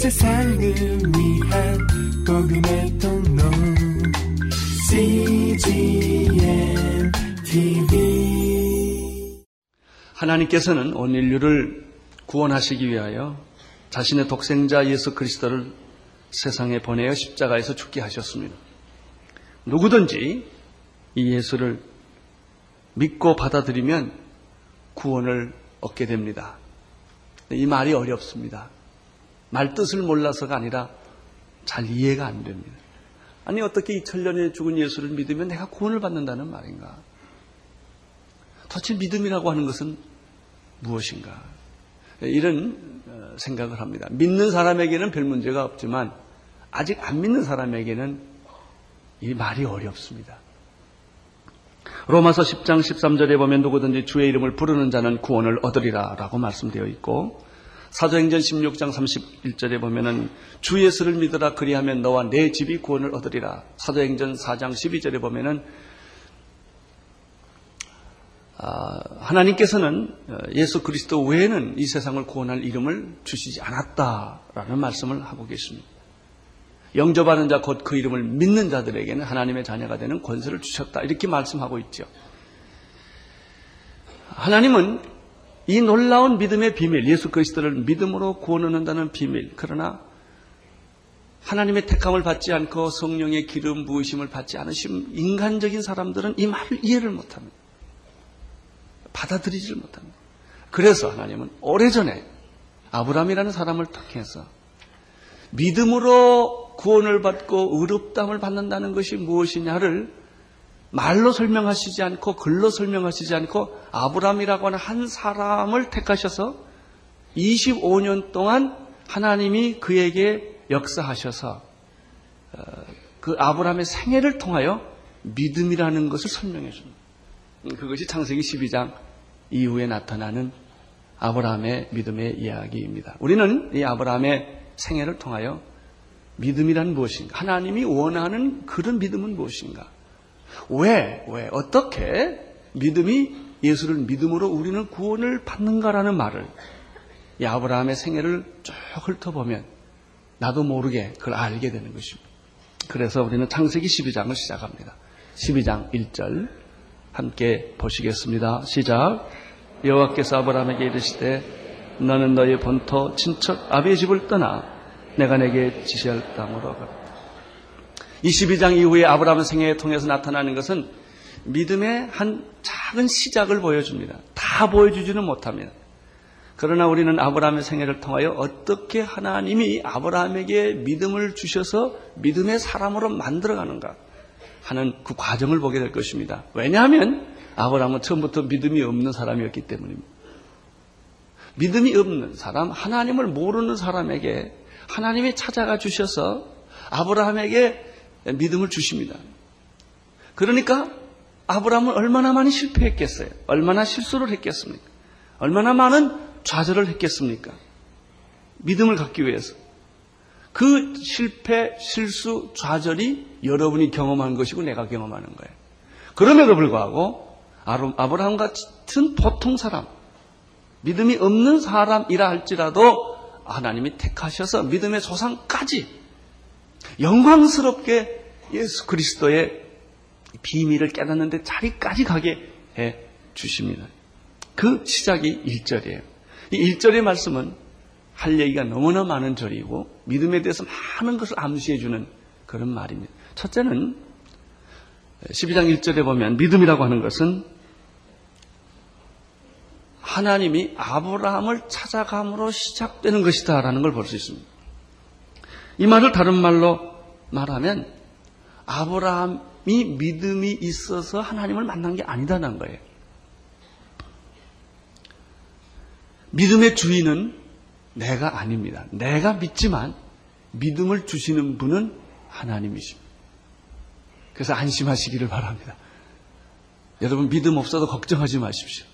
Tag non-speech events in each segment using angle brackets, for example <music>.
세상을 위한 복음의 통로 CGM TV 하나님께서는 온 인류를 구원하시기 위하여 자신의 독생자 예수 그리스도를 세상에 보내어 십자가에서 죽게 하셨습니다. 누구든지 이 예수를 믿고 받아들이면 구원을 얻게 됩니다. 이 말이 어렵습니다. 말 뜻을 몰라서가 아니라 잘 이해가 안 됩니다. 아니 어떻게 2000년에 죽은 예수를 믿으면 내가 구원을 받는다는 말인가? 도대체 믿음이라고 하는 것은 무엇인가? 이런 어, 생각을 합니다. 믿는 사람에게는 별 문제가 없지만 아직 안 믿는 사람에게는 이 말이 어렵습니다. 로마서 10장 13절에 보면 누구든지 주의 이름을 부르는 자는 구원을 얻으리라 라고 말씀되어 있고 사도행전 16장 31절에 보면은 주 예수를 믿으라 그리하면 너와 내 집이 구원을 얻으리라. 사도행전 4장 12절에 보면은 아, 하나님께서는 예수 그리스도 외에는 이 세상을 구원할 이름을 주시지 않았다라는 말씀을 하고 계십니다. 영접하는 자 곧 그 이름을 믿는 자들에게는 하나님의 자녀가 되는 권세를 주셨다. 이렇게 말씀하고 있죠. 하나님은 이 놀라운 믿음의 비밀, 예수 그리스도를 믿음으로 구원 얻는다는 비밀, 그러나 하나님의 택함을 받지 않고 성령의 기름 부으심을 받지 않으신 인간적인 사람들은 이 말을 이해를 못합니다. 받아들이지를 못합니다. 그래서 하나님은 오래전에 아브라함이라는 사람을 택해서 믿음으로 구원을 받고 의롭담을 받는다는 것이 무엇이냐를 말로 설명하시지 않고 글로 설명하시지 않고 아브라함이라고 하는 한 사람을 택하셔서 25년 동안 하나님이 그에게 역사하셔서 어, 그 아브라함의 생애를 통하여 믿음이라는 것을 설명해 줍니다. 그것이 창세기 12장 이후에 나타나는 아브라함의 믿음의 이야기입니다. 우리는 이 아브라함의 생애를 통하여 믿음이란 무엇인가? 하나님이 원하는 그런 믿음은 무엇인가? 왜, 왜, 어떻게 믿음이 예수를 믿음으로 우리는 구원을 받는가라는 말을 이 아브라함의 생애를 쭉 훑어보면 나도 모르게 그걸 알게 되는 것입니다. 그래서 우리는 창세기 12장을 시작합니다. 12장 1절 함께 보시겠습니다. 시작. 여호와께서 아브라함에게 이르시되 너는 너의 본토 친척 아비의 집을 떠나 내가 내게 지시할 땅으로 가라. 22장 이후에 아브라함의 생애에 통해서 나타나는 것은 믿음의 한 작은 시작을 보여줍니다. 다 보여주지는 못합니다. 그러나 우리는 아브라함의 생애를 통하여 어떻게 하나님이 아브라함에게 믿음을 주셔서 믿음의 사람으로 만들어가는가 하는 그 과정을 보게 될 것입니다. 왜냐하면 아브라함은 처음부터 믿음이 없는 사람이었기 때문입니다. 믿음이 없는 사람, 하나님을 모르는 사람에게 하나님이 찾아가 주셔서 아브라함에게 믿음을 주십니다. 그러니까 아브라함은 얼마나 많이 실패했겠어요? 얼마나 실수를 했겠습니까? 얼마나 많은 좌절을 했겠습니까? 믿음을 갖기 위해서. 그 실패, 실수, 좌절이 여러분이 경험한 것이고 내가 경험하는 거예요. 그럼에도 불구하고 아브라함 같은 보통 사람, 믿음이 없는 사람이라 할지라도 하나님이 택하셔서 믿음의 조상까지 영광스럽게 예수 그리스도의 비밀을 깨닫는데 자리까지 가게 해 주십니다. 그 시작이 1절이에요. 이 1절의 말씀은 할 얘기가 너무나 많은 절이고 믿음에 대해서 많은 것을 암시해 주는 그런 말입니다. 첫째는 12장 1절에 보면 믿음이라고 하는 것은 하나님이 아브라함을 찾아감으로 시작되는 것이다라는 걸 볼 수 있습니다. 이 말을 다른 말로 말하면 아브라함이 믿음이 있어서 하나님을 만난 게 아니다는 거예요. 믿음의 주인은 내가 아닙니다. 내가 믿지만 믿음을 주시는 분은 하나님이십니다. 그래서 안심하시기를 바랍니다. 여러분 믿음 없어도 걱정하지 마십시오.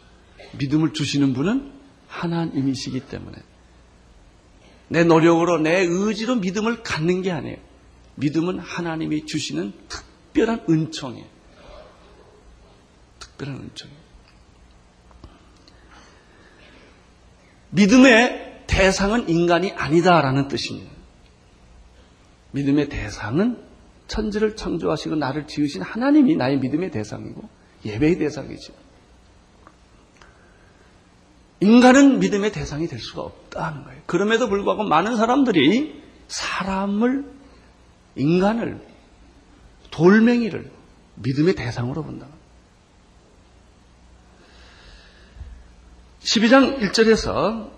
믿음을 주시는 분은 하나님이시기 때문에 내 노력으로 내 의지로 믿음을 갖는 게 아니에요. 믿음은 하나님이 주시는 특별한 은총이에요. 특별한 은총이에요. 믿음의 대상은 인간이 아니다라는 뜻입니다. 믿음의 대상은 천지를 창조하시고 나를 지으신 하나님이 나의 믿음의 대상이고 예배의 대상이죠. 인간은 믿음의 대상이 될 수가 없다는 거예요. 그럼에도 불구하고 많은 사람들이 사람을, 인간을, 돌멩이를 믿음의 대상으로 본다. 12장 1절에서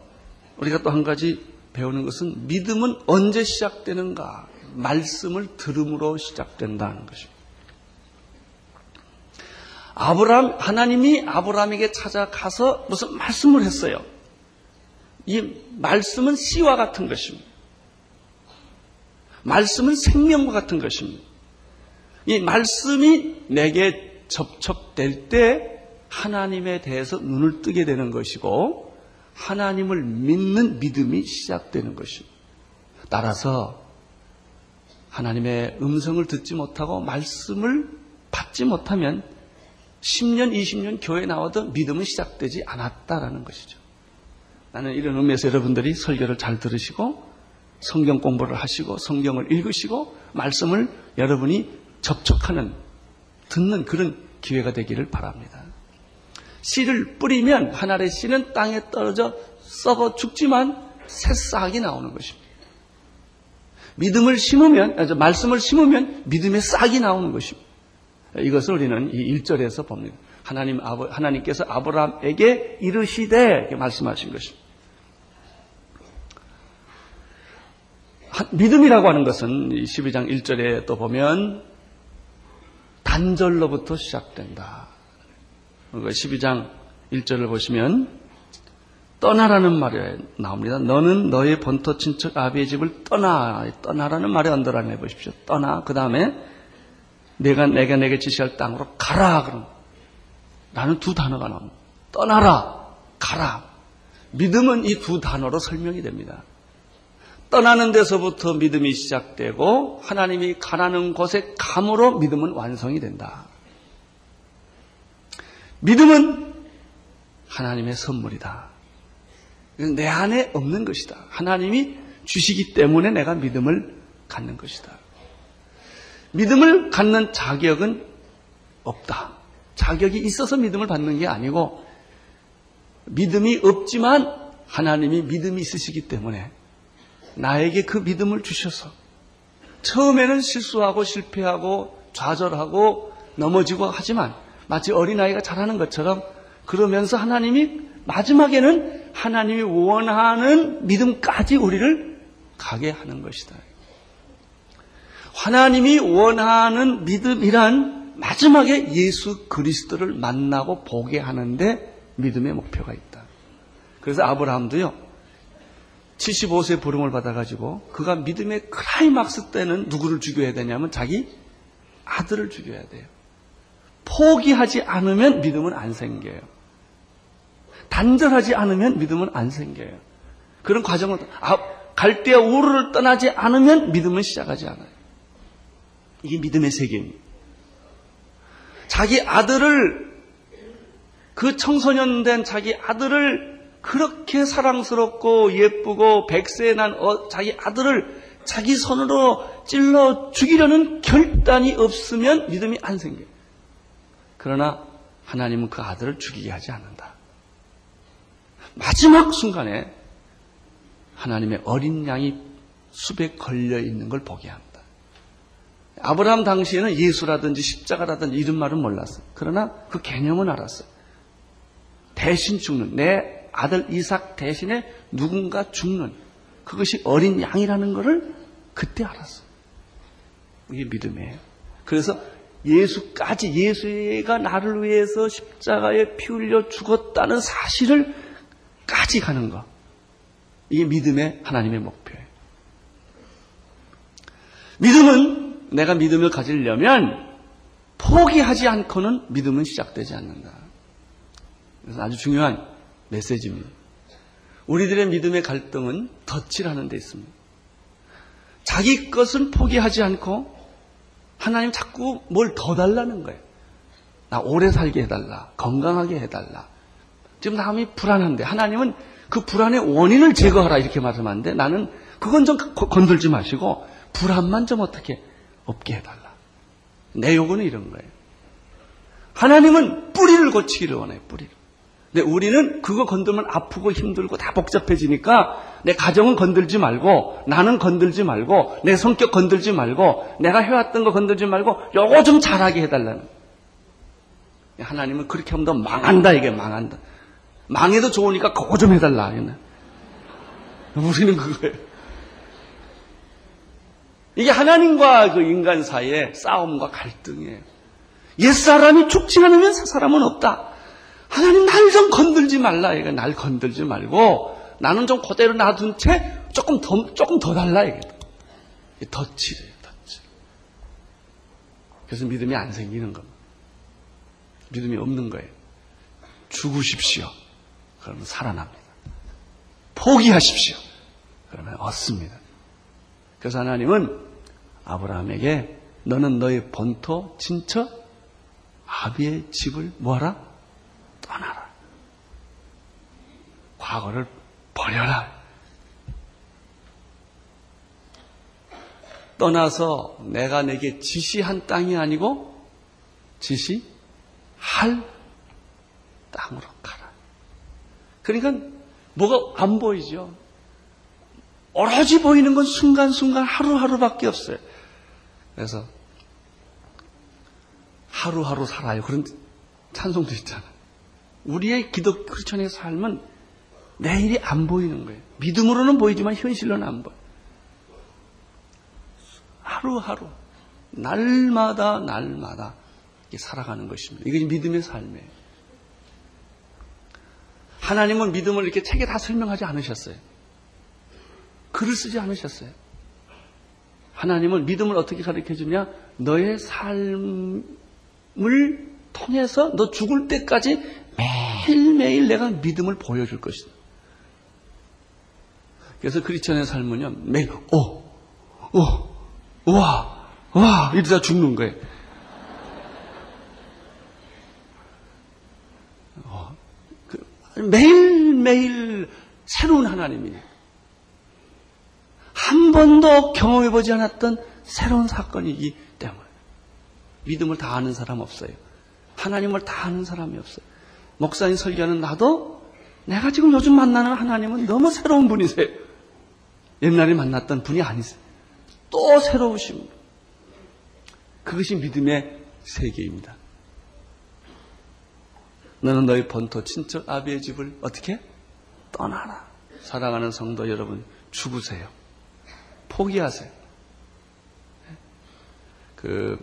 우리가 또 한 가지 배우는 것은 믿음은 언제 시작되는가? 말씀을 들음으로 시작된다는 것입니다. 아브람 하나님이 아브라함에게 찾아가서 무슨 말씀을 했어요. 이 말씀은 씨와 같은 것입니다. 말씀은 생명과 같은 것입니다. 이 말씀이 내게 접촉될 때 하나님에 대해서 눈을 뜨게 되는 것이고 하나님을 믿는 믿음이 시작되는 것입니다. 따라서 하나님의 음성을 듣지 못하고 말씀을 받지 못하면 10년, 20년 교회 나와도 믿음은 시작되지 않았다라는 것이죠. 나는 이런 의미에서 여러분들이 설교를 잘 들으시고 성경 공부를 하시고 성경을 읽으시고 말씀을 여러분이 접촉하는 듣는 그런 기회가 되기를 바랍니다. 씨를 뿌리면 하늘의 씨는 땅에 떨어져 썩어 죽지만 새싹이 나오는 것입니다. 믿음을 심으면, 말씀을 심으면 믿음의 싹이 나오는 것입니다. 이것을 우리는 이 1절에서 봅니다. 하나님, 하나님께서 아브라함에게 이르시되 말씀하신 것입니다. 믿음이라고 하는 것은 12장 1절에 또 보면 단절로부터 시작된다. 12장 1절을 보시면 떠나라는 말이 나옵니다. 너는 너의 본토 친척 아비의 집을 떠나. 떠나라는 말에 언더라인 보십시오. 떠나. 그 다음에 내가 내가 내게 지시할 땅으로 가라. 그럼 나는 두 단어가 나옵니다. 떠나라. 가라. 믿음은 이 두 단어로 설명이 됩니다. 떠나는 데서부터 믿음이 시작되고 하나님이 가라는 곳에 감으로 믿음은 완성이 된다. 믿음은 하나님의 선물이다. 내 안에 없는 것이다. 하나님이 주시기 때문에 내가 믿음을 갖는 것이다. 믿음을 갖는 자격은 없다. 자격이 있어서 믿음을 받는 게 아니고 믿음이 없지만 하나님이 믿음이 있으시기 때문에 나에게 그 믿음을 주셔서 처음에는 실수하고 실패하고 좌절하고 넘어지고 하지만 마치 어린아이가 잘하는 것처럼 그러면서 하나님이 마지막에는 하나님이 원하는 믿음까지 우리를 가게 하는 것이다. 하나님이 원하는 믿음이란 마지막에 예수 그리스도를 만나고 보게 하는데 믿음의 목표가 있다. 그래서 아브라함도요, 75세 부름을 받아가지고 그가 믿음의 크라이막스 때는 누구를 죽여야 되냐면 자기 아들을 죽여야 돼요. 포기하지 않으면 믿음은 안 생겨요. 단절하지 않으면 믿음은 안 생겨요. 그런 과정을 아, 갈대아 우르를 떠나지 않으면 믿음은 시작하지 않아요. 이게 믿음의 세계입니다. 자기 아들을 그 청소년 된 자기 아들을 그렇게 사랑스럽고 예쁘고 백세 난 어, 자기 아들을 자기 손으로 찔러 죽이려는 결단이 없으면 믿음이 안 생겨요. 그러나 하나님은 그 아들을 죽이게 하지 않는다. 마지막 순간에 하나님의 어린 양이 숲에 걸려 있는 걸 보게 합니다. 아브라함 당시에는 예수라든지 십자가라든지 이런 말은 몰랐어요. 그러나 그 개념은 알았어요. 대신 죽는 내 아들 이삭 대신에 누군가 죽는 그것이 어린 양이라는 것을 그때 알았어요. 이게 믿음이에요. 그래서 예수까지 예수가 나를 위해서 십자가에 피 흘려 죽었다는 사실을 까지 가는 것. 이게 믿음의 하나님의 목표예요. 믿음은 내가 믿음을 가지려면 포기하지 않고는 믿음은 시작되지 않는다. 그래서 아주 중요한 메시지입니다. 우리들의 믿음의 갈등은 덫이라는 데 있습니다. 자기 것은 포기하지 않고 하나님 자꾸 뭘 더 달라는 거예요. 나 오래 살게 해달라. 건강하게 해달라. 지금 마음이 불안한데 하나님은 그 불안의 원인을 제거하라 이렇게 말씀하는데 나는 그건 좀 건들지 마시고 불안만 좀 어떻게 없게 해달라. 내 요구는 이런 거예요. 하나님은 뿌리를 고치기를 원해요, 뿌리를. 근데 우리는 그거 건들면 아프고 힘들고 다 복잡해지니까 내 가정은 건들지 말고 나는 건들지 말고 내 성격 건들지 말고 내가 해왔던 거 건들지 말고 요거 좀 잘하게 해달라는 하나님은 그렇게 하면 너 망한다 이게 망한다 망해도 좋으니까 그거 좀 해달라 우리는 그거예요 이게 하나님과 그 인간 사이의 싸움과 갈등이에요 옛사람이 죽지 않으면 새 사람은 없다 하나님 날 좀 건들지 말라. 이거 날 건들지 말고 나는 좀 그대로 놔둔 채 조금 더 조금 더 달라 이게. 덧칠이에요, 덧칠. 그래서 믿음이 안 생기는 겁니다. 믿음이 없는 거예요. 죽으십시오. 그러면 살아납니다. 포기하십시오. 그러면 얻습니다. 그래서 하나님은 아브라함에게 너는 너의 본토, 친척, 아비의 집을 뭐하라? 떠나라. 과거를 버려라. 떠나서 내가 내게 지시한 땅이 아니고 지시할 땅으로 가라. 그러니까 뭐가 안 보이죠? 오로지 보이는 건 순간순간 하루하루밖에 없어요. 그래서 하루하루 살아요. 그런 찬송도 있잖아요. 우리의 기독 크리스천의 삶은 내일이 안 보이는 거예요. 믿음으로는 보이지만 현실로는 안 보여. 하루하루, 날마다, 날마다 살아가는 것입니다. 이게 믿음의 삶이에요. 하나님은 믿음을 이렇게 책에 다 설명하지 않으셨어요. 글을 쓰지 않으셨어요. 하나님은 믿음을 어떻게 가르쳐 주냐? 너의 삶을 통해서 너 죽을 때까지 매일매일 내가 믿음을 보여줄 것이다. 그래서 크리스천의 삶은요, 매일, 오, 오, 와, 와, 이러다 죽는 거예요. 어, 그, 매일매일 새로운 하나님이에요. 한 번도 경험해보지 않았던 새로운 사건이기 때문에 믿음을 다 아는 사람 없어요. 하나님을 다 아는 사람이 없어요. 목사님 설교하는 나도 내가 지금 요즘 만나는 하나님은 너무 새로운 분이세요. 옛날에 만났던 분이 아니세요. 또 새로우신 분. 그것이 믿음의 세계입니다. 너는 너희 본토 친척 아비의 집을 어떻게? 떠나라. 사랑하는 성도 여러분, 죽으세요. 포기하세요. 그,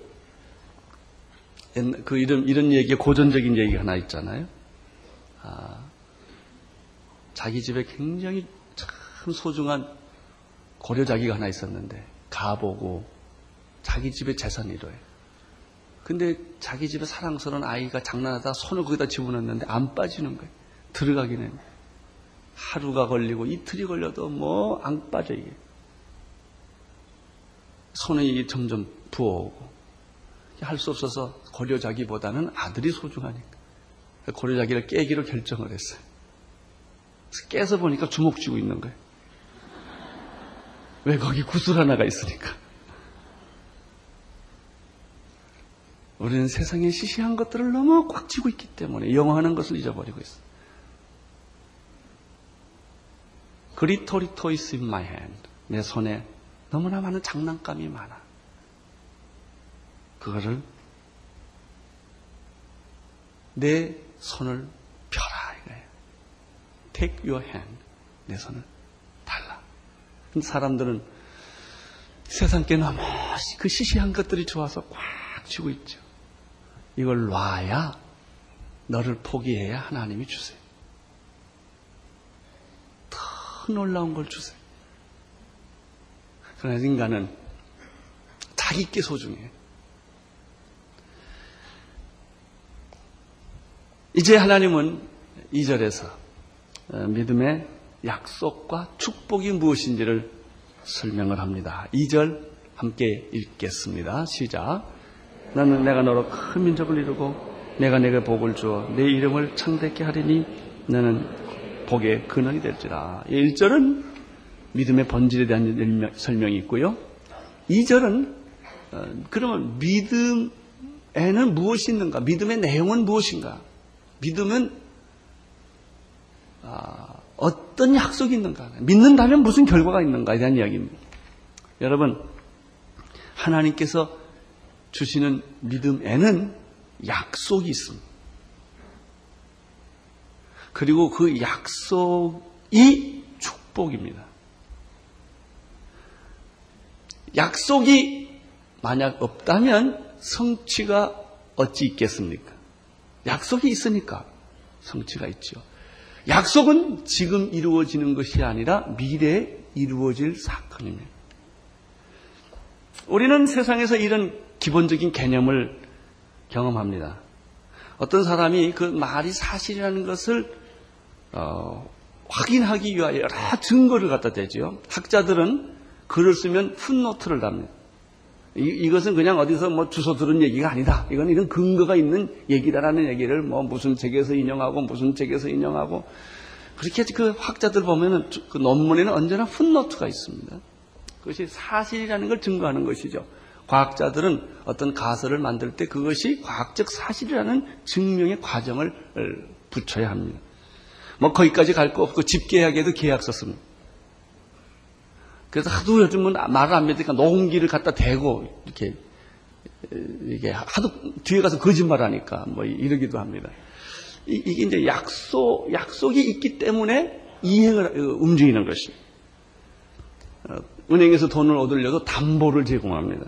그 이런, 이런 얘기, 고전적인 얘기 하나 있잖아요. 아, 자기 집에 굉장히 참 소중한 고려자기가 하나 있었는데 가보고 자기 집에 재산이 이래요. 근데 자기 집에 사랑스러운 아이가 장난하다 손을 거기다 집어넣는데 안 빠지는 거예요. 들어가기는 하루가 걸리고 이틀이 걸려도 뭐 안 빠져 이게. 손이 점점 부어오고 할 수 없어서 고려자기보다는 아들이 소중하니까 고려자기를 깨기로 결정을 했어요. 깨서 보니까 주먹 쥐고 있는 거예요. 왜 거기 구슬 하나가 있으니까. 우리는 세상에 시시한 것들을 너무 꽉 쥐고 있기 때문에 영화하는 것을 잊어버리고 있어. 그리토리 토이스 in my. 내 손에 너무나 많은 장난감이 많아. 그거를 내 손을 펴라 이거예요. Take your hand. 내 손을 달라. 사람들은 세상께 너무 그 시시한 것들이 좋아서 꽉 쥐고 있죠. 이걸 놔야 너를 포기해야 하나님이 주세요. 더 놀라운 걸 주세요. 그러나 인간은 자기께 소중해. 이제 하나님은 2절에서 어, 믿음의 약속과 축복이 무엇인지를 설명을 합니다. 2절 함께 읽겠습니다. 시작. 나는 내가 너로 큰 민족을 이루고 내가 내게 복을 주어 내 이름을 창대케 하리니 너는 복의 근원이 될지라. 1절은 믿음의 본질에 대한 설명이 있고요. 2절은 어, 그러면 믿음에는 무엇이 있는가? 믿음의 내용은 무엇인가? 믿음은 아, 어떤 약속이 있는가? 믿는다면 무슨 결과가 있는가에 대한 이야기입니다. 여러분, 하나님께서 주시는 믿음에는 약속이 있습니다. 그리고 그 약속이 축복입니다. 약속이 만약 없다면 성취가 어찌 있겠습니까? 약속이 있으니까 성취가 있죠. 약속은 지금 이루어지는 것이 아니라 미래에 이루어질 사건입니다. 우리는 세상에서 이런 기본적인 개념을 경험합니다. 어떤 사람이 그 말이 사실이라는 것을 어, 확인하기 위하여 여러 증거를 갖다 대죠. 학자들은 글을 쓰면 풋노트를 답니다. 이, 것은 그냥 어디서 뭐 주소 들은 얘기가 아니다. 이건 이런 근거가 있는 얘기다라는 얘기를 뭐 무슨 책에서 인용하고 무슨 책에서 인용하고 그렇게 그 학자들 보면은 그 논문에는 언제나 풋노트가 있습니다. 그것이 사실이라는 걸 증거하는 것이죠. 과학자들은 어떤 가설을 만들 때 그것이 과학적 사실이라는 증명의 과정을 붙여야 합니다. 뭐 거기까지 갈 거 없고 집계약에도 계약서 씁니다. 그래서 하도 요즘은 말을 안 믿으니까 농기를 갖다 대고 이렇게 이게 하도 뒤에 가서 거짓말 하니까 뭐 이러기도 합니다. 이게 이제 약속 약속이 있기 때문에 이행을 어, 움직이는 것입니다. 어, 은행에서 돈을 얻으려도 담보를 제공합니다.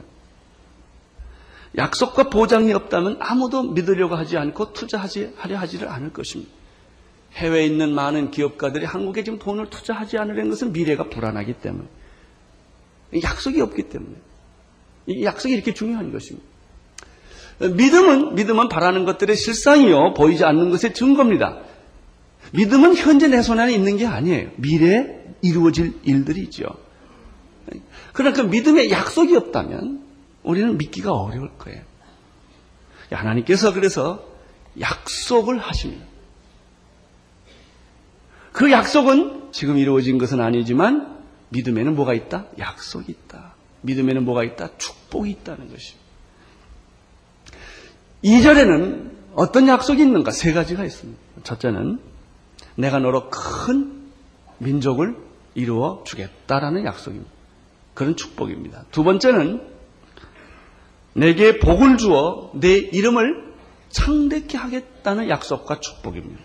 약속과 보장이 없다면 아무도 믿으려고 하지 않고 투자하지 하려 하지를 않을 것입니다. 해외에 있는 많은 기업가들이 한국에 지금 돈을 투자하지 않으려는 것은 미래가 불안하기 때문에 약속이 없기 때문에 이 약속이 이렇게 중요한 것입니다. 믿음은 믿음은 바라는 것들의 실상이요 보이지 않는 것의 증거입니다. 믿음은 현재 내 손 안에 있는 게 아니에요. 미래에 이루어질 일들이죠. 그러나 그 믿음에 약속이 없다면 우리는 믿기가 어려울 거예요. 하나님께서 그래서 약속을 하십니다. 그 약속은 지금 이루어진 것은 아니지만 믿음에는 뭐가 있다? 약속이 있다. 믿음에는 뭐가 있다? 축복이 있다는 것입니다. 2절에는 어떤 약속이 있는가? 세 가지가 있습니다. 첫째는 내가 너로 큰 민족을 이루어 주겠다라는 약속입니다. 그런 축복입니다. 두 번째는 내게 복을 주어 내 이름을 창대케 하겠다는 약속과 축복입니다.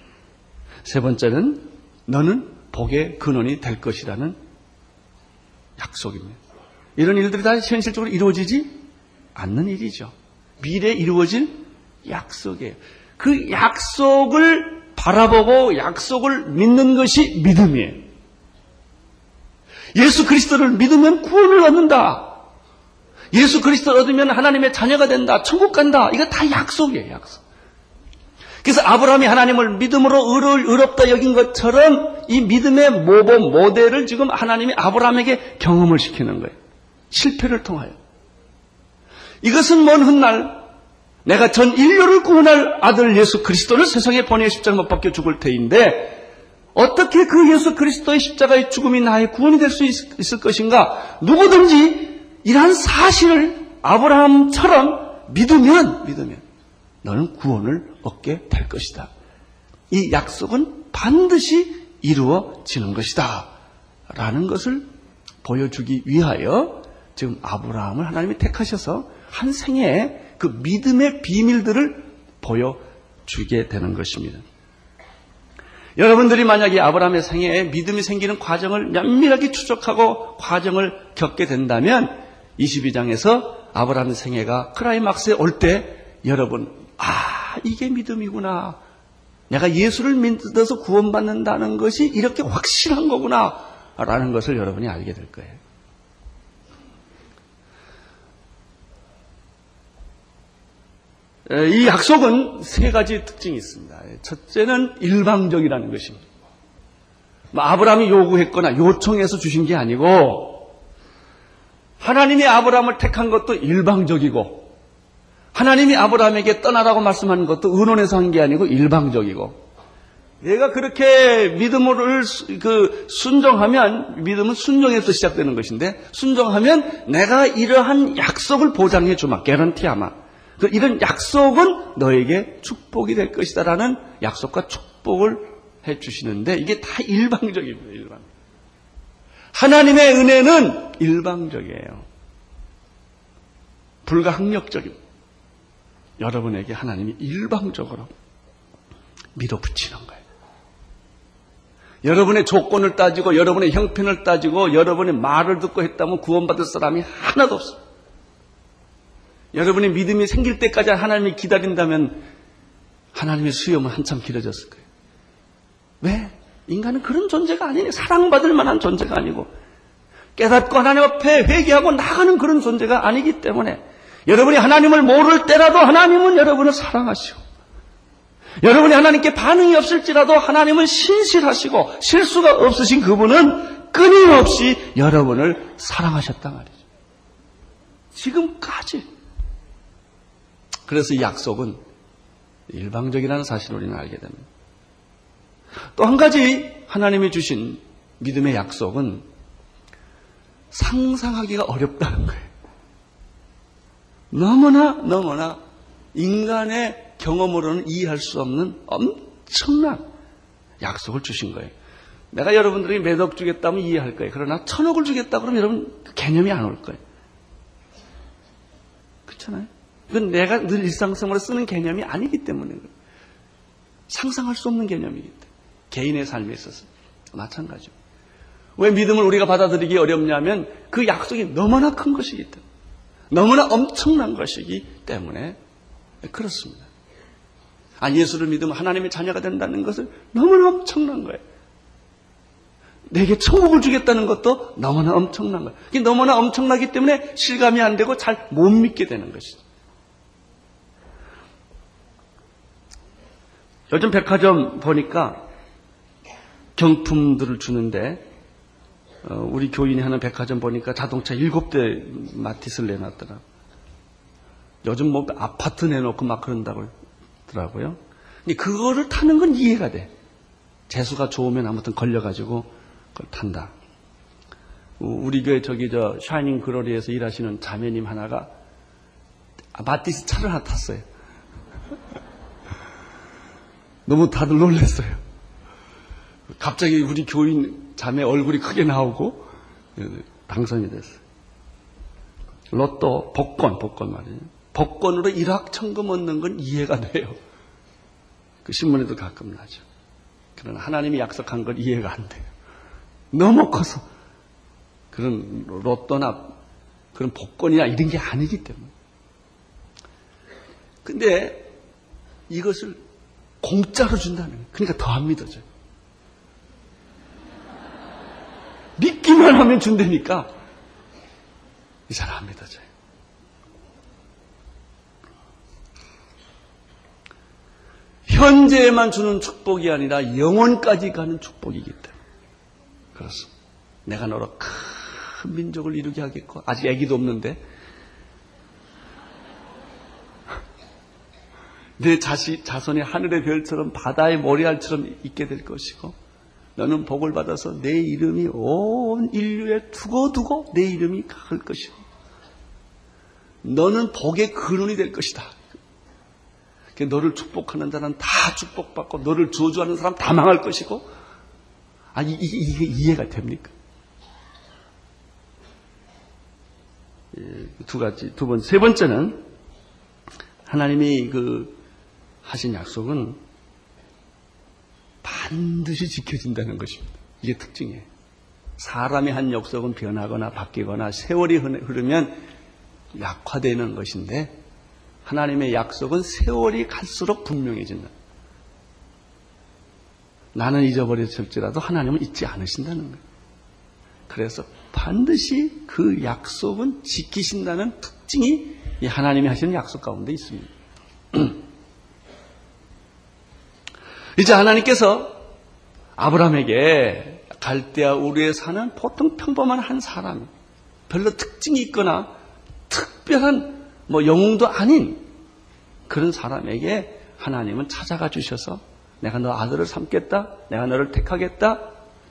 세 번째는 너는 복의 근원이 될 것이라는 약속입니다. 이런 일들이 다 현실적으로 이루어지지 않는 일이죠. 미래에 이루어질 약속이에요. 그 약속을 바라보고 약속을 믿는 것이 믿음이에요. 예수 그리스도를 믿으면 구원을 얻는다. 예수 그리스도를 얻으면 하나님의 자녀가 된다. 천국 간다. 이거 다 약속이에요, 약속. 그래서 아브라함이 하나님을 믿음으로 의를 의롭다 여긴 것처럼 이 믿음의 모범 모델을 지금 하나님이 아브라함에게 경험을 시키는 거예요. 실패를 통하여. 이것은 먼 훗날 내가 전 인류를 구원할 아들 예수 그리스도를 세상에 보내 십자가 못 박혀 죽을 테인데 어떻게 그 예수 그리스도의 십자가의 죽음이 나의 구원이 될 수 있을 것인가? 누구든지 이러한 사실을 아브라함처럼 믿으면 믿으면 너는 구원을 얻게 될 것이다. 이 약속은 반드시 이루어지는 것이다. 라는 것을 보여주기 위하여 지금 아브라함을 하나님이 택하셔서 한 생애에 그 믿음의 비밀들을 보여주게 되는 것입니다. 여러분들이 만약에 아브라함의 생애에 믿음이 생기는 과정을 면밀하게 추적하고 과정을 겪게 된다면 22장에서 아브라함의 생애가 크라이막스에 올 때 여러분 아, 이게 믿음이구나. 내가 예수를 믿어서 구원받는다는 것이 이렇게 확실한 거구나. 라는 것을 여러분이 알게 될 거예요. 이 약속은 세 가지 특징이 있습니다. 첫째는 일방적이라는 것입니다. 뭐 아브라함이 요구했거나 요청해서 주신 게 아니고 하나님이 아브라함을 택한 것도 일방적이고 하나님이 아브라함에게 떠나라고 말씀하는 것도 의논해서 한 게 아니고 일방적이고 내가 그렇게 믿음을 수- 그 순종하면 믿음은 순종에서 시작되는 것인데 순종하면 내가 이러한 약속을 보장해 주마 개런티하마 그 이런 약속은 너에게 축복이 될 것이다라는 약속과 축복을 해 주시는데 이게 다 일방적입니다. 일방. 하나님의 은혜는 일방적이에요. 불가항력적입니다. 여러분에게 하나님이 일방적으로 밀어붙이는 거예요. 여러분의 조건을 따지고 여러분의 형편을 따지고 여러분의 말을 듣고 했다면 구원받을 사람이 하나도 없어요. 여러분의 믿음이 생길 때까지 하나님이 기다린다면 하나님의 수염은 한참 길어졌을 거예요. 왜? 인간은 그런 존재가 아니에요. 사랑받을 만한 존재가 아니고 깨닫고 하나님 앞에 회개하고 나가는 그런 존재가 아니기 때문에 여러분이 하나님을 모를 때라도 하나님은 여러분을 사랑하시고 여러분이 하나님께 반응이 없을지라도 하나님은 신실하시고 실수가 없으신 그분은 끊임없이 여러분을 사랑하셨단 말이죠. 지금까지. 그래서 이 약속은 일방적이라는 사실을 우리는 알게 됩니다. 또 한 가지 하나님이 주신 믿음의 약속은 상상하기가 어렵다는 거예요. 너무나 너무나 인간의 경험으로는 이해할 수 없는 엄청난 약속을 주신 거예요. 내가 여러분들이 매덕 주겠다면 이해할 거예요. 그러나 천억을 주겠다 그러면 여러분 그 개념이 안 올 거예요. 그렇잖아요. 이건 내가 늘 일상생활에 쓰는 개념이 아니기 때문에 그래요. 상상할 수 없는 개념이기 때문에 개인의 삶에 있어서 마찬가지죠. 왜 믿음을 우리가 받아들이기 어렵냐면 그 약속이 너무나 큰 것이기 때문에 너무나 엄청난 것이기 때문에 그렇습니다. 아, 예수를 믿으면 하나님의 자녀가 된다는 것은 너무나 엄청난 거예요. 내게 천국을 주겠다는 것도 너무나 엄청난 거예요. 이게 너무나 엄청나기 때문에 실감이 안 되고 잘 못 믿게 되는 것이죠. 요즘 백화점 보니까 경품들을 주는데 어, 우리 교인이 하는 백화점 보니까 자동차 일곱 대 마티스를 내놨더라. 요즘 뭐 아파트 내놓고 막 그런다고 하더라고요. 근데 그거를 타는 건 이해가 돼. 재수가 좋으면 아무튼 걸려가지고 그걸 탄다. 우리 교회 저기 저 샤이닝 그로리에서 일하시는 자매님 하나가 마티스 차를 하나 탔어요. <laughs> 너무 다들 놀랐어요. 갑자기 우리 교인 자매 얼굴이 크게 나오고 당선이 됐어요. 로또 복권, 복권 말이에요. 복권으로 일확천금 얻는 건 이해가 돼요. 그 신문에도 가끔 나죠. 그러나 하나님이 약속한 건 이해가 안 돼요. 너무 커서 그런 로또나 그런 복권이나 이런 게 아니기 때문에. 근데 이것을 공짜로 준다는 거예요. 그러니까 더 안 믿어져요. 믿기만 하면 준다니까 잘안 믿어져요. 현재에만 주는 축복이 아니라 영원까지 가는 축복이기 때문에 그렇습니다. 내가 너로 큰 민족을 이루게 하겠고 아직 아기도 없는데 내 자식 자손이 하늘의 별처럼 바다의 모래알처럼 있게 될 것이고 너는 복을 받아서 내 이름이 온 인류에 두고두고 내 이름이 갈 것이고 너는 복의 근원이 될 것이다. 너를 축복하는 자는 다 축복받고 너를 저주하는 사람 다 망할 것이고 아 이게, 이게 이해가 됩니까? 예, 두 가지 두 번 세 번째는 하나님이 그 하신 약속은 반드시 지켜진다는 것입니다. 이게 특징이에요. 사람이 한 약속은 변하거나 바뀌거나 세월이 흐르면 약화되는 것인데 하나님의 약속은 세월이 갈수록 분명해진다. 나는 잊어버렸을지라도 하나님은 잊지 않으신다는 거예요. 그래서 반드시 그 약속은 지키신다는 특징이 이 하나님이 하시는 약속 가운데 있습니다. <clears throat> 이제 하나님께서 아브라함에게 갈대아 우르에 사는 보통 평범한 한 사람, 별로 특징이 있거나 특별한 뭐 영웅도 아닌 그런 사람에게 하나님은 찾아가 주셔서 내가 너 아들을 삼겠다. 내가 너를 택하겠다.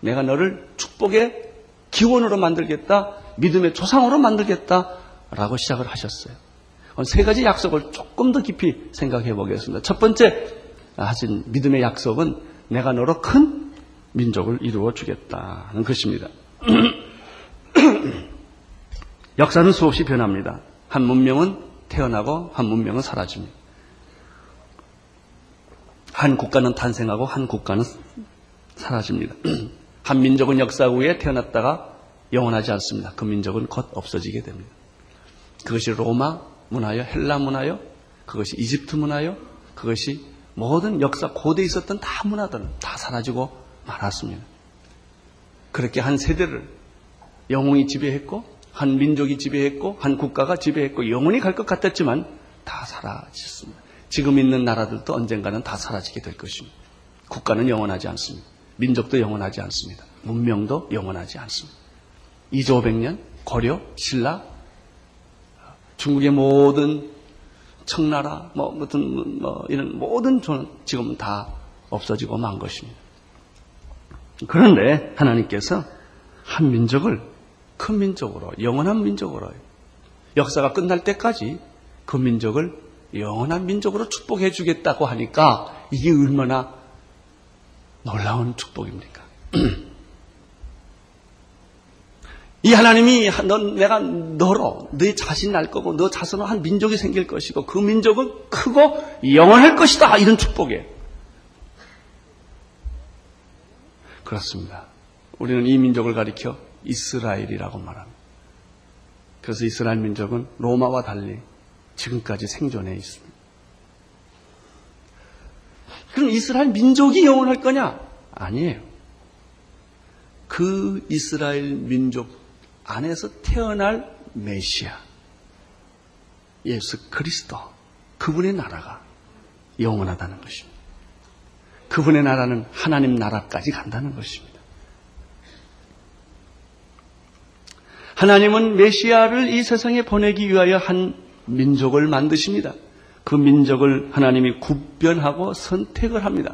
내가 너를 축복의 기원으로 만들겠다. 믿음의 조상으로 만들겠다. 라고 시작을 하셨어요. 세 가지 약속을 조금 더 깊이 생각해 보겠습니다. 첫 번째 하신 믿음의 약속은 내가 너로 큰 민족을 이루어 주겠다는 것입니다. <clears throat> 역사는 수없이 변합니다. 한 문명은 태어나고 한 문명은 사라집니다. 한 국가는 탄생하고 한 국가는 사라집니다. <clears throat> 한 민족은 역사 후에 태어났다가 영원하지 않습니다. 그 민족은 곧 없어지게 됩니다. 그것이 로마 문화요, 헬라 문화요, 그것이 이집트 문화요, 그것이 모든 역사 고대에 있었던 다 문화들은 다 사라지고 말았습니다. 그렇게 한 세대를 영웅이 지배했고, 한 민족이 지배했고, 한 국가가 지배했고, 영원히 갈 것 같았지만 다 사라졌습니다. 지금 있는 나라들도 언젠가는 다 사라지게 될 것입니다. 국가는 영원하지 않습니다. 민족도 영원하지 않습니다. 문명도 영원하지 않습니다. 2조 500년, 고려, 신라, 중국의 모든 청나라, 뭐, 무슨, 뭐, 이런 모든 존은 지금 다 없어지고 만 것입니다. 그런데 하나님께서 한 민족을 큰 민족으로, 영원한 민족으로, 역사가 끝날 때까지 그 민족을 영원한 민족으로 축복해 주겠다고 하니까 이게 얼마나 놀라운 축복입니까? <clears throat> 이 하나님이 넌 내가 너로 네 자신 날 거고 너 자손으로 한 민족이 생길 것이고 그 민족은 크고 영원할 것이다 이런 축복이에요. 그렇습니다. 우리는 이 민족을 가리켜 이스라엘이라고 말합니다. 그래서 이스라엘 민족은 로마와 달리 지금까지 생존해 있습니다. 그럼 이스라엘 민족이 영원할 거냐? 아니에요. 그 이스라엘 민족 안에서 태어날 메시아, 예수 그리스도, 그분의 나라가 영원하다는 것입니다. 그분의 나라는 하나님 나라까지 간다는 것입니다. 하나님은 메시아를 이 세상에 보내기 위하여 한 민족을 만드십니다. 그 민족을 하나님이 구별하고 선택을 합니다.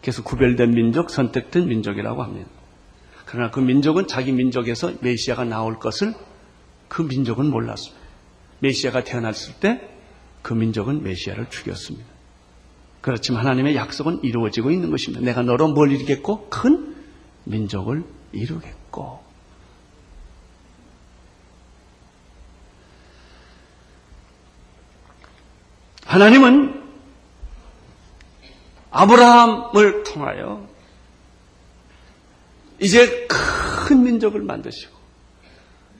그래서 구별된 민족, 선택된 민족이라고 합니다. 그러나 그 민족은 자기 민족에서 메시아가 나올 것을 그 민족은 몰랐습니다. 메시아가 태어났을 때 그 민족은 메시아를 죽였습니다. 그렇지만 하나님의 약속은 이루어지고 있는 것입니다. 내가 너로 뭘 이루겠고 큰 민족을 이루겠고 하나님은 아브라함을 통하여 이제 큰 민족을 만드시고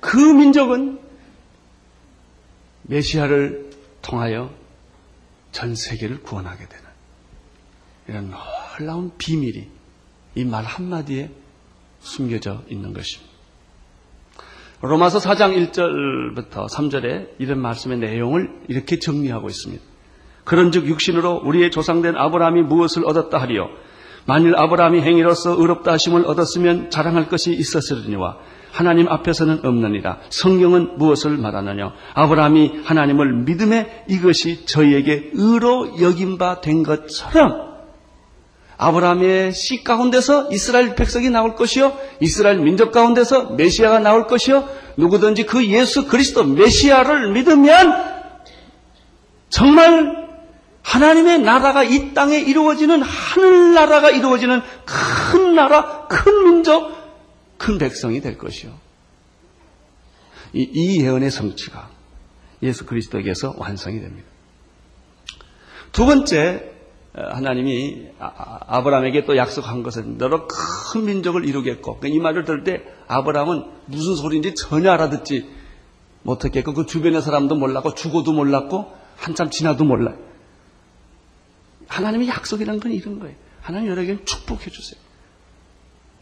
그 민족은 메시아를 통하여 전 세계를 구원하게 되는 이런 놀라운 비밀이 이 말 한마디에 숨겨져 있는 것입니다. 로마서 4장 1절부터 3절에 이런 말씀의 내용을 이렇게 정리하고 있습니다. 그런즉 육신으로 우리의 조상된 아브라함이 무엇을 얻었다 하리요 만일 아브라함이 행위로서 의롭다 하심을 얻었으면 자랑할 것이 있었으리니와 하나님 앞에서는 없느니라. 성경은 무엇을 말하느냐? 아브라함이 하나님을 믿음에 이것이 저희에게 의로 여긴 바된 것처럼 아브라함의 씨 가운데서 이스라엘 백성이 나올 것이요. 이스라엘 민족 가운데서 메시아가 나올 것이요. 누구든지 그 예수 그리스도 메시아를 믿으면 정말 하나님의 나라가 이 땅에 이루어지는 하늘나라가 이루어지는 큰 나라, 큰 민족, 큰 백성이 될 것이요. 이, 이 예언의 성취가 예수 그리스도에게서 완성이 됩니다. 두 번째, 하나님이 아, 아, 아브라함에게 또 약속한 것은 너로 큰 민족을 이루겠고 이 말을 들을 때 아브라함은 무슨 소리인지 전혀 알아듣지 못했겠고 그 주변의 사람도 몰랐고 죽어도 몰랐고 한참 지나도 몰라요. 하나님의 약속이라는 건 이런 거예요. 하나님 여러분에게 축복해 주세요.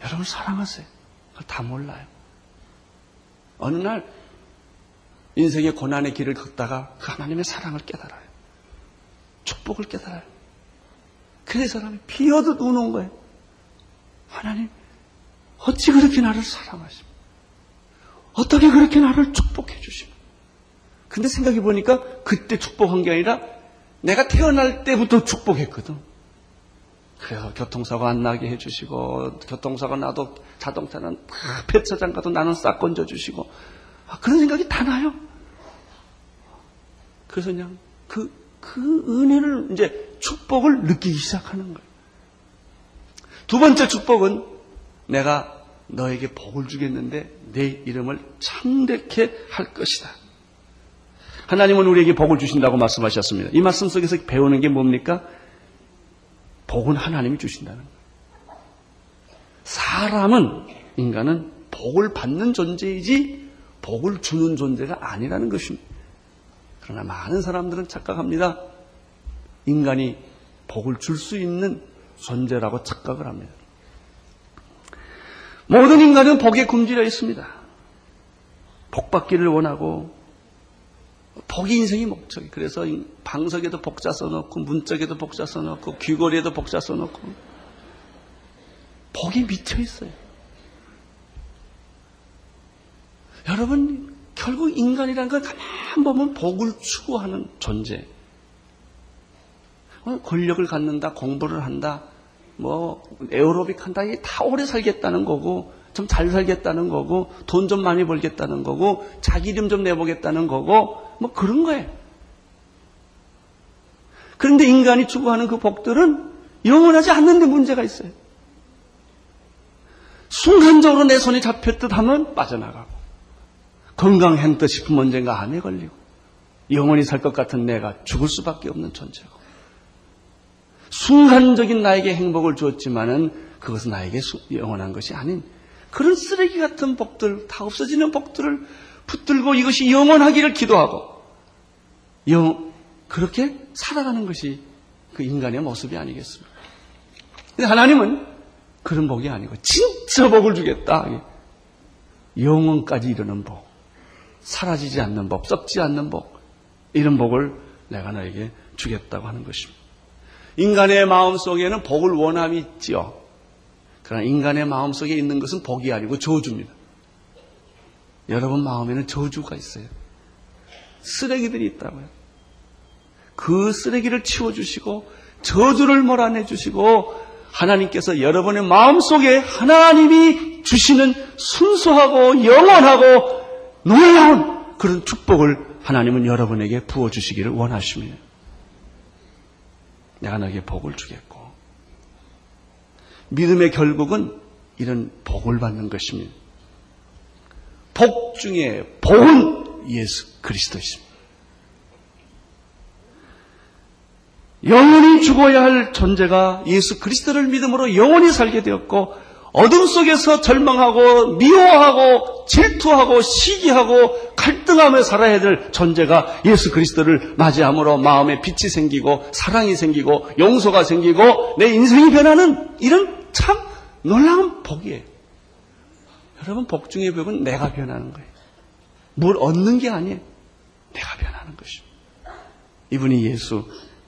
여러분 사랑하세요. 그걸 다 몰라요. 어느 날 인생의 고난의 길을 걷다가 그 하나님의 사랑을 깨달아요. 축복을 깨달아요. 그래서 사람이 비어도 우는 거예요. 하나님, 어찌 그렇게 나를 사랑하십니까? 어떻게 그렇게 나를 축복해 주십니까? 근데 생각해 보니까 그때 축복한 게 아니라 내가 태어날 때부터 축복했거든. 그래서 교통사고 안 나게 해주시고 교통사고 나도 자동차는 다 폐차장 가도 나는 싹 건져주시고 아, 그런 생각이 다 나요. 그래서 그냥 그, 그 은혜를 이제 축복을 느끼기 시작하는 거예요. 두 번째 축복은 내가 너에게 복을 주겠는데 내 이름을 참되게 할 것이다. 하나님은 우리에게 복을 주신다고 말씀하셨습니다. 이 말씀 속에서 배우는 게 뭡니까? 복은 하나님이 주신다는 거예요. 사람은, 인간은 복을 받는 존재이지 복을 주는 존재가 아니라는 것입니다. 그러나 많은 사람들은 착각합니다. 인간이 복을 줄 수 있는 존재라고 착각을 합니다. 모든 인간은 복에 굶주려 있습니다. 복 받기를 원하고 복이 인생의 목적이. 그래서 방석에도 복자 써놓고 문짝에도 복자 써놓고 귀걸이에도 복자 써놓고 복이 미쳐 있어요. 여러분 결국 인간이란 건 가만 보면 복을 추구하는 존재. 어, 권력을 갖는다, 공부를 한다, 뭐 에어로빅 한다, 이게 다 오래 살겠다는 거고 좀 잘 살겠다는 거고 돈 좀 많이 벌겠다는 거고 자기 이름 좀 내보겠다는 거고 뭐 그런 거예요. 그런데 인간이 추구하는 그 복들은 영원하지 않는데 문제가 있어요. 순간적으로 내 손이 잡혔듯 하면 빠져나가고 건강한 듯 싶으면 언젠가 암에 걸리고 영원히 살 것 같은 내가 죽을 수밖에 없는 존재고 순간적인 나에게 행복을 주었지만은 그것은 나에게 영원한 것이 아닌 그런 쓰레기 같은 복들, 다 없어지는 복들을 붙들고 이것이 영원하기를 기도하고 영, 그렇게 살아가는 것이 그 인간의 모습이 아니겠습니까? 근데 하나님은 그런 복이 아니고 진짜 복을 주겠다. 영원까지 이르는 복, 사라지지 않는 복, 썩지 않는 복, 이런 복을 내가 너에게 주겠다고 하는 것입니다. 인간의 마음 속에는 복을 원함이 있지요. 그러나 인간의 마음 속에 있는 것은 복이 아니고 저주입니다. 여러분 마음에는 저주가 있어요. 쓰레기들이 있다고요. 그 쓰레기를 치워주시고 저주를 몰아내주시고 하나님께서 여러분의 마음 속에 하나님이 주시는 순수하고 영원하고 놀라운 그런 축복을 하나님은 여러분에게 부어주시기를 원하십니다. 내가 너에게 복을 주겠고 믿음의 결국은 이런 복을 받는 것입니다. 복 중에 복은 예수 그리스도이십니다. 영원히 죽어야 할 존재가 예수 그리스도를 믿음으로 영원히 살게 되었고 어둠 속에서 절망하고 미워하고 질투하고 시기하고 갈등하며 살아야 될 존재가 예수 그리스도를 맞이함으로 마음에 빛이 생기고 사랑이 생기고 용서가 생기고 내 인생이 변하는 이런 참 놀라운 복이에요. 여러분 복 중의 복은 내가 변하는 거예요. 뭘 얻는 게 아니에요. 내가 변하는 것입니다. 이분이 예수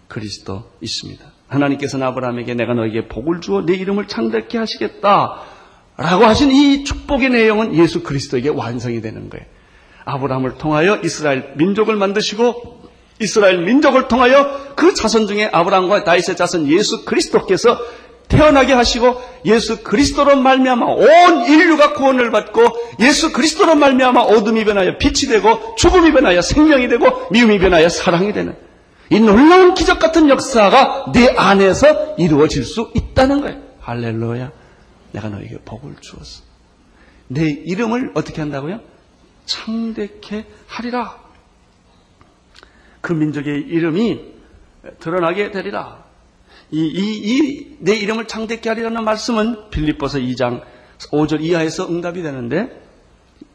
그리스도 있습니다. 하나님께서는 아브라함에게 내가 너에게 복을 주어 내 이름을 창대케 하시겠다. 라고 하신 이 축복의 내용은 예수 그리스도에게 완성이 되는 거예요. 아브라함을 통하여 이스라엘 민족을 만드시고 이스라엘 민족을 통하여 그 자손 중에 아브라함과 다윗의 자손 예수 그리스도께서 태어나게 하시고 예수 그리스도로 말미암아 온 인류가 구원을 받고 예수 그리스도로 말미암아 어둠이 변하여 빛이 되고 죽음이 변하여 생명이 되고 미움이 변하여 사랑이 되는 이 놀라운 기적 같은 역사가 내 안에서 이루어질 수 있다는 거예요. 할렐루야. 내가 너에게 복을 주었어. 내 이름을 어떻게 한다고요? 창대케 하리라. 그 민족의 이름이 드러나게 되리라. 이, 내 이름을 창대케 하리라는 말씀은 빌립보서 2장 5절 이하에서 응답이 되는데,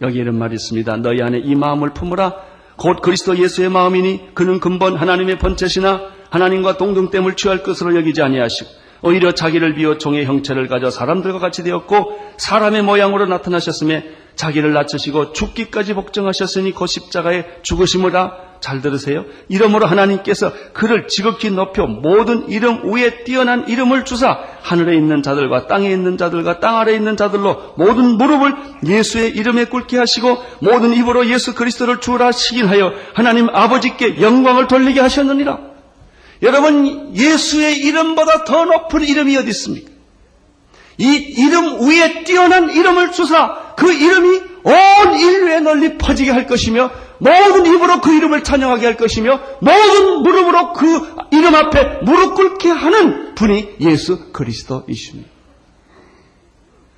여기 이런 말이 있습니다. 너희 안에 이 마음을 품으라. 곧 그리스도 예수의 마음이니 그는 근본 하나님의 번체시나 하나님과 동등됨을 취할 것으로 여기지 아니하시고 오히려 자기를 비워 종의 형체를 가져 사람들과 같이 되었고 사람의 모양으로 나타나셨음에 자기를 낮추시고 죽기까지 복종하셨으니 그 십자가에 죽으심으라 잘 들으세요. 이름으로 하나님께서 그를 지극히 높여 모든 이름 위에 뛰어난 이름을 주사 하늘에 있는 자들과 땅에 있는 자들과 땅 아래에 있는 자들로 모든 무릎을 예수의 이름에 꿇게 하시고 모든 입으로 예수 그리스도를 주라 시인하여 하나님 아버지께 영광을 돌리게 하셨느니라. 여러분, 예수의 이름보다 더 높은 이름이 어디 있습니까? 이 이름 위에 뛰어난 이름을 주사 그 이름이 온 인류에 널리 퍼지게 할 것이며 모든 입으로 그 이름을 찬양하게 할 것이며 모든 무릎으로 그 이름 앞에 무릎 꿇게 하는 분이 예수 그리스도이십니다.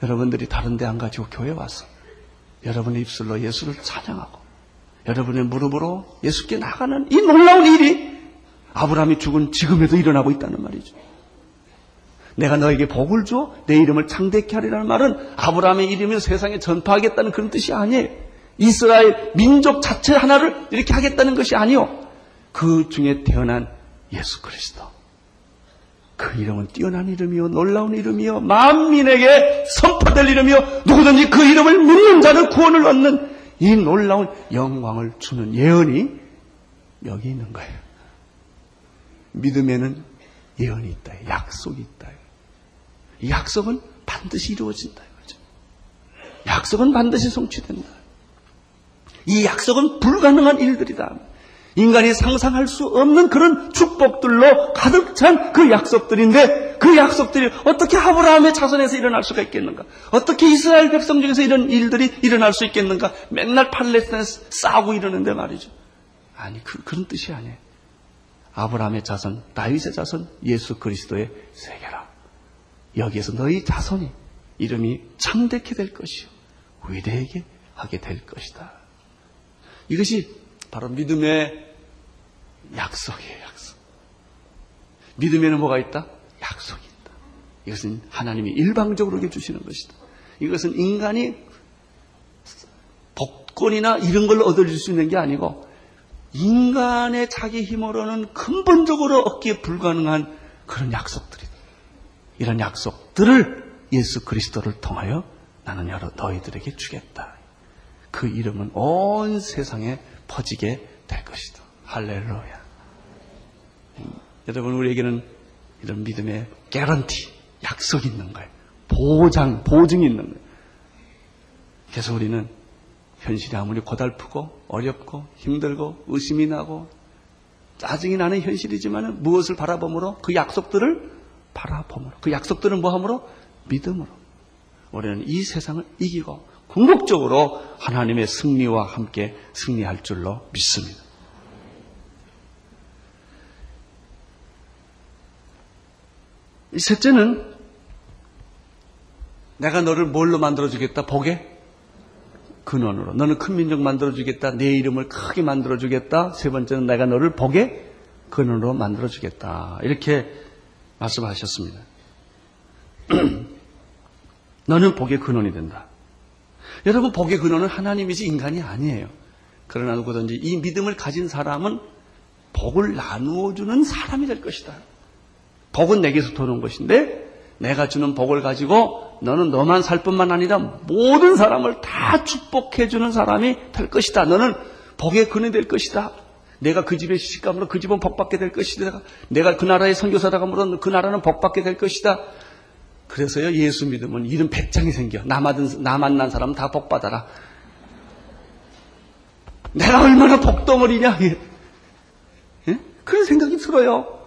여러분들이 다른 데 안 가지고 교회 와서 여러분의 입술로 예수를 찬양하고 여러분의 무릎으로 예수께 나가는 이 놀라운 일이 아브라함이 죽은 지금에도 일어나고 있다는 말이죠. 내가 너에게 복을 줘, 내 이름을 창대케 하리라는 말은 아브라함의 이름을 세상에 전파하겠다는 그런 뜻이 아니에요. 이스라엘 민족 자체 하나를 이렇게 하겠다는 것이 아니요. 그 중에 태어난 예수 그리스도. 그 이름은 뛰어난 이름이요, 놀라운 이름이요, 만민에게 선포될 이름이요, 누구든지 그 이름을 믿는 자는 구원을 얻는 이 놀라운 영광을 주는 예언이 여기 있는 거예요. 믿음에는 예언이 있다. 약속이 있다. 이 약속은 반드시 이루어진다. 약속은 반드시 성취된다. 이 약속은 불가능한 일들이다. 인간이 상상할 수 없는 그런 축복들로 가득 찬 그 약속들인데 그 약속들이 어떻게 아브라함의 자손에서 일어날 수가 있겠는가? 어떻게 이스라엘 백성 중에서 이런 일들이 일어날 수 있겠는가? 맨날 팔레스타인에서 싸우고 이러는데 말이죠. 아니 그, 그런 뜻이 아니에요. 아브라함의 자손, 다윗의 자손, 예수 그리스도의 세계라. 여기에서 너희 자손이 이름이 창대케 될 것이요. 위대하게 하게 될 것이다. 이것이 바로 믿음의 약속이에요, 약속. 믿음에는 뭐가 있다? 약속이 있다. 이것은 하나님이 일방적으로 주시는 것이다. 이것은 인간이 복권이나 이런 걸 얻어줄 수 있는 게 아니고 인간의 자기 힘으로는 근본적으로 얻기에 불가능한 그런 약속들이다. 이런 약속들을 예수 그리스도를 통하여 나는 여러 너희들에게 주겠다. 그 이름은 온 세상에 퍼지게 될 것이다. 할렐루야. 여러분, 우리에게는 이런 믿음의 개런티, 약속이 있는 거예요. 보장, 보증이 있는 거예요. 그래서 우리는 현실이 아무리 고달프고 어렵고 힘들고 의심이 나고 짜증이 나는 현실이지만 무엇을 바라봄으로 그 약속들을 바라봄으로 그 약속들은 뭐함으로 믿음으로 우리는 이 세상을 이기고 궁극적으로 하나님의 승리와 함께 승리할 줄로 믿습니다. 이 셋째는 내가 너를 뭘로 만들어주겠다? 복의 근원으로. 너는 큰 민족 만들어주겠다. 내 이름을 크게 만들어주겠다. 세 번째는 내가 너를 복의 근원으로 만들어주겠다. 이렇게 말씀하셨습니다. <clears throat> 너는 복의 근원이 된다. 여러분, 복의 근원은 하나님이지 인간이 아니에요. 그러나 누구든지 이 믿음을 가진 사람은 복을 나누어 주는 사람이 될 것이다. 복은 내게서 도는 것인데 내가 주는 복을 가지고 너는 너만 살 뿐만 아니라 모든 사람을 다 축복해 주는 사람이 될 것이다. 너는 복의 근원이 될 것이다. 내가 그 집에 시집감으로 그 집은 복받게 될 것이다. 내가 그 나라의 선교사다 감으로 그 나라는 복받게 될 것이다. 그래서요 예수 믿으면 이름 백장이 생겨. 나 만난, 나 만난 사람은 다 복받아라. 내가 얼마나 복덩어리냐. 예? 그런 생각이 들어요.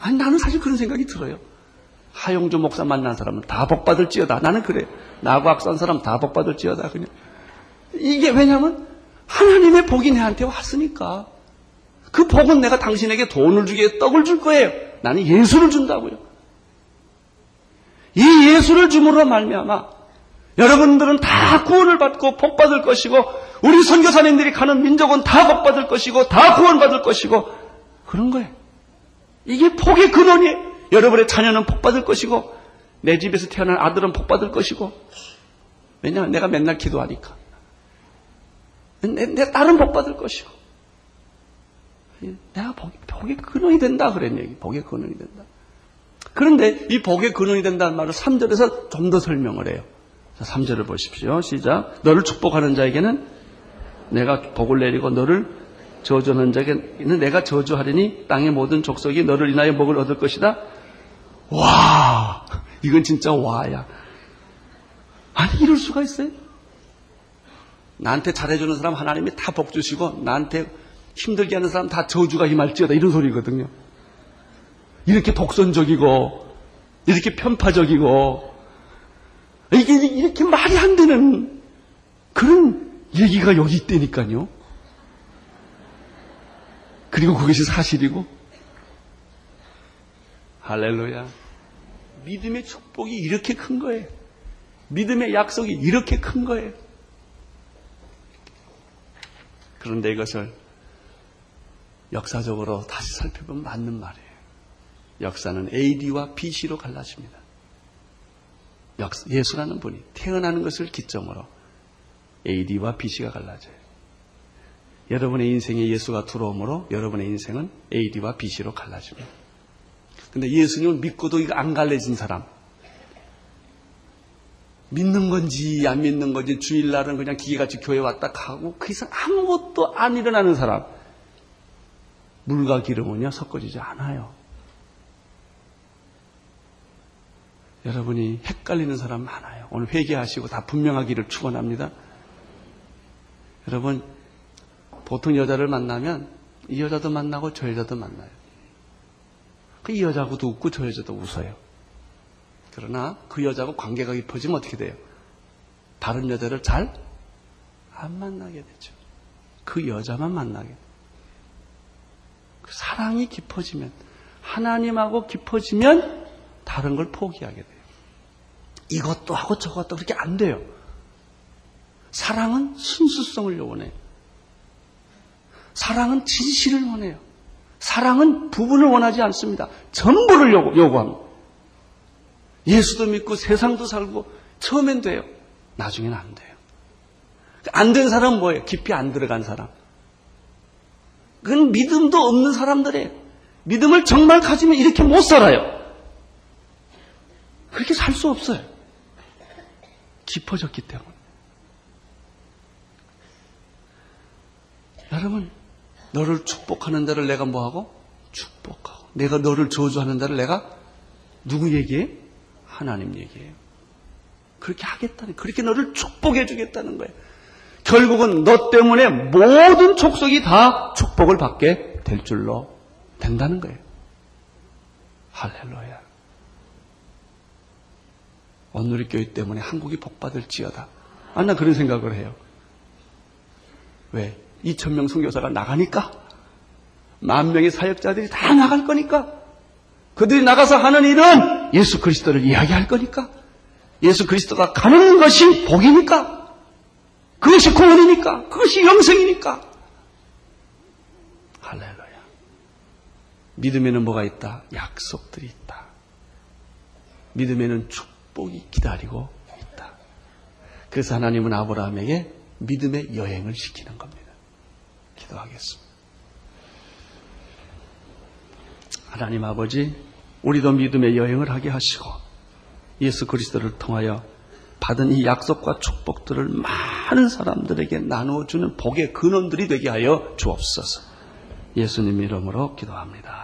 아니 나는 사실 그런 생각이 들어요. 하용조 목사 만난 사람은 다 복받을지어다. 나는 그래. 나고 악산 사람 다 복받을지어다. 그냥 이게 왜냐면 하나님의 복이 내한테 왔으니까. 그 복은 내가 당신에게 돈을 주게 떡을 줄 거예요. 나는 예수를 준다고요. 이 예수를 줌으로 말미암아 여러분들은 다 구원을 받고 복 받을 것이고 우리 선교사님들이 가는 민족은 다 복 받을 것이고 다 구원 받을 것이고 그런 거예요. 이게 복의 근원이에요. 여러분의 자녀는 복 받을 것이고 내 집에서 태어난 아들은 복 받을 것이고 왜냐하면 내가 맨날 기도하니까 내, 내 딸은 복 받을 것이고 내가 복, 복의 근원이 된다 얘기 복의 근원이 된다 그런데 이 복의 근원이 된다는 말을 3절에서 좀 더 설명을 해요. 자, 3절을 보십시오. 시작. 너를 축복하는 자에게는 내가 복을 내리고 너를 저주하는 자에게는 내가 저주하리니 땅의 모든 족속이 너를 인하여 복을 얻을 것이다. 와, 이건 진짜 와야. 아니, 이럴 수가 있어요? 나한테 잘해주는 사람 하나님이 다 복 주시고, 나한테 힘들게 하는 사람 다 저주가 임할지어다 이런 소리거든요. 이렇게 독선적이고 이렇게 편파적이고 이게 이렇게 말이 안 되는 그런 얘기가 여기 있다니까요. 그리고 그것이 사실이고 할렐루야. 믿음의 축복이 이렇게 큰 거예요. 믿음의 약속이 이렇게 큰 거예요. 그런데 이것을 역사적으로 다시 살펴보면 맞는 말이에요. 역사는 AD와 BC로 갈라집니다. 역사, 예수라는 분이 태어나는 것을 기점으로 AD와 BC가 갈라져요. 여러분의 인생에 예수가 들어오므로 여러분의 인생은 AD와 BC로 갈라집니다. 근데 예수님을 믿고도 이거 안 갈라진 사람, 믿는 건지 안 믿는 건지 주일날은 그냥 기계같이 교회 왔다 가고 그 이상 아무것도 안 일어나는 사람, 물과 기름은요 섞어지지 않아요. 여러분이 헷갈리는 사람 많아요. 오늘 회개하시고 다 분명하기를 축원합니다. 여러분 보통 여자를 만나면 이 여자도 만나고 저 여자도 만나요. 그이 여자하고도 웃고 저 여자도 웃어요. 그러나 그 여자하고 관계가 깊어지면 어떻게 돼요? 다른 여자를 잘 안 만나게 되죠. 그 여자만 만나게 돼요. 그 사랑이 깊어지면 하나님하고 깊어지면 다른 걸 포기하게 돼요. 이것도 하고 저것도 그렇게 안 돼요. 사랑은 순수성을 요원해요. 사랑은 진실을 원해요. 사랑은 부분을 원하지 않습니다. 전부를 요구, 요구합니다. 예수도 믿고 세상도 살고 처음엔 돼요. 나중에는 안 돼요. 안 된 사람은 뭐예요? 깊이 안 들어간 사람. 그건 믿음도 없는 사람들이에요. 믿음을 정말 가지면 이렇게 못 살아요. 그렇게 살 수 없어요. 깊어졌기 때문에. 여러분, 너를 축복하는 데를 내가 뭐하고? 축복하고. 내가 너를 저주하는 데를 내가 누구 얘기해? 하나님 얘기해요. 그렇게 하겠다는, 그렇게 너를 축복해 주겠다는 거예요. 결국은 너 때문에 모든 족속이 다 축복을 받게 될 줄로 된다는 거예요. 할렐루야. 오늘의 교회 때문에 한국이 복받을지어다. 아, 나 그런 생각을 해요. 왜? 2천명 선교사가 나가니까? 만 명의 사역자들이 다 나갈 거니까? 그들이 나가서 하는 일은 예수 그리스도를 이야기할 거니까? 예수 그리스도가 가는 것이 복이니까? 그것이 구원이니까? 그것이 영생이니까? 할렐루야. 믿음에는 뭐가 있다? 약속들이 있다. 믿음에는 축 복이 기다리고 있다. 그래서 하나님은 아브라함에게 믿음의 여행을 시키는 겁니다. 기도하겠습니다. 하나님 아버지, 우리도 믿음의 여행을 하게 하시고 예수 그리스도를 통하여 받은 이 약속과 축복들을 많은 사람들에게 나누어주는 복의 근원들이 되게 하여 주옵소서. 예수님 이름으로 기도합니다.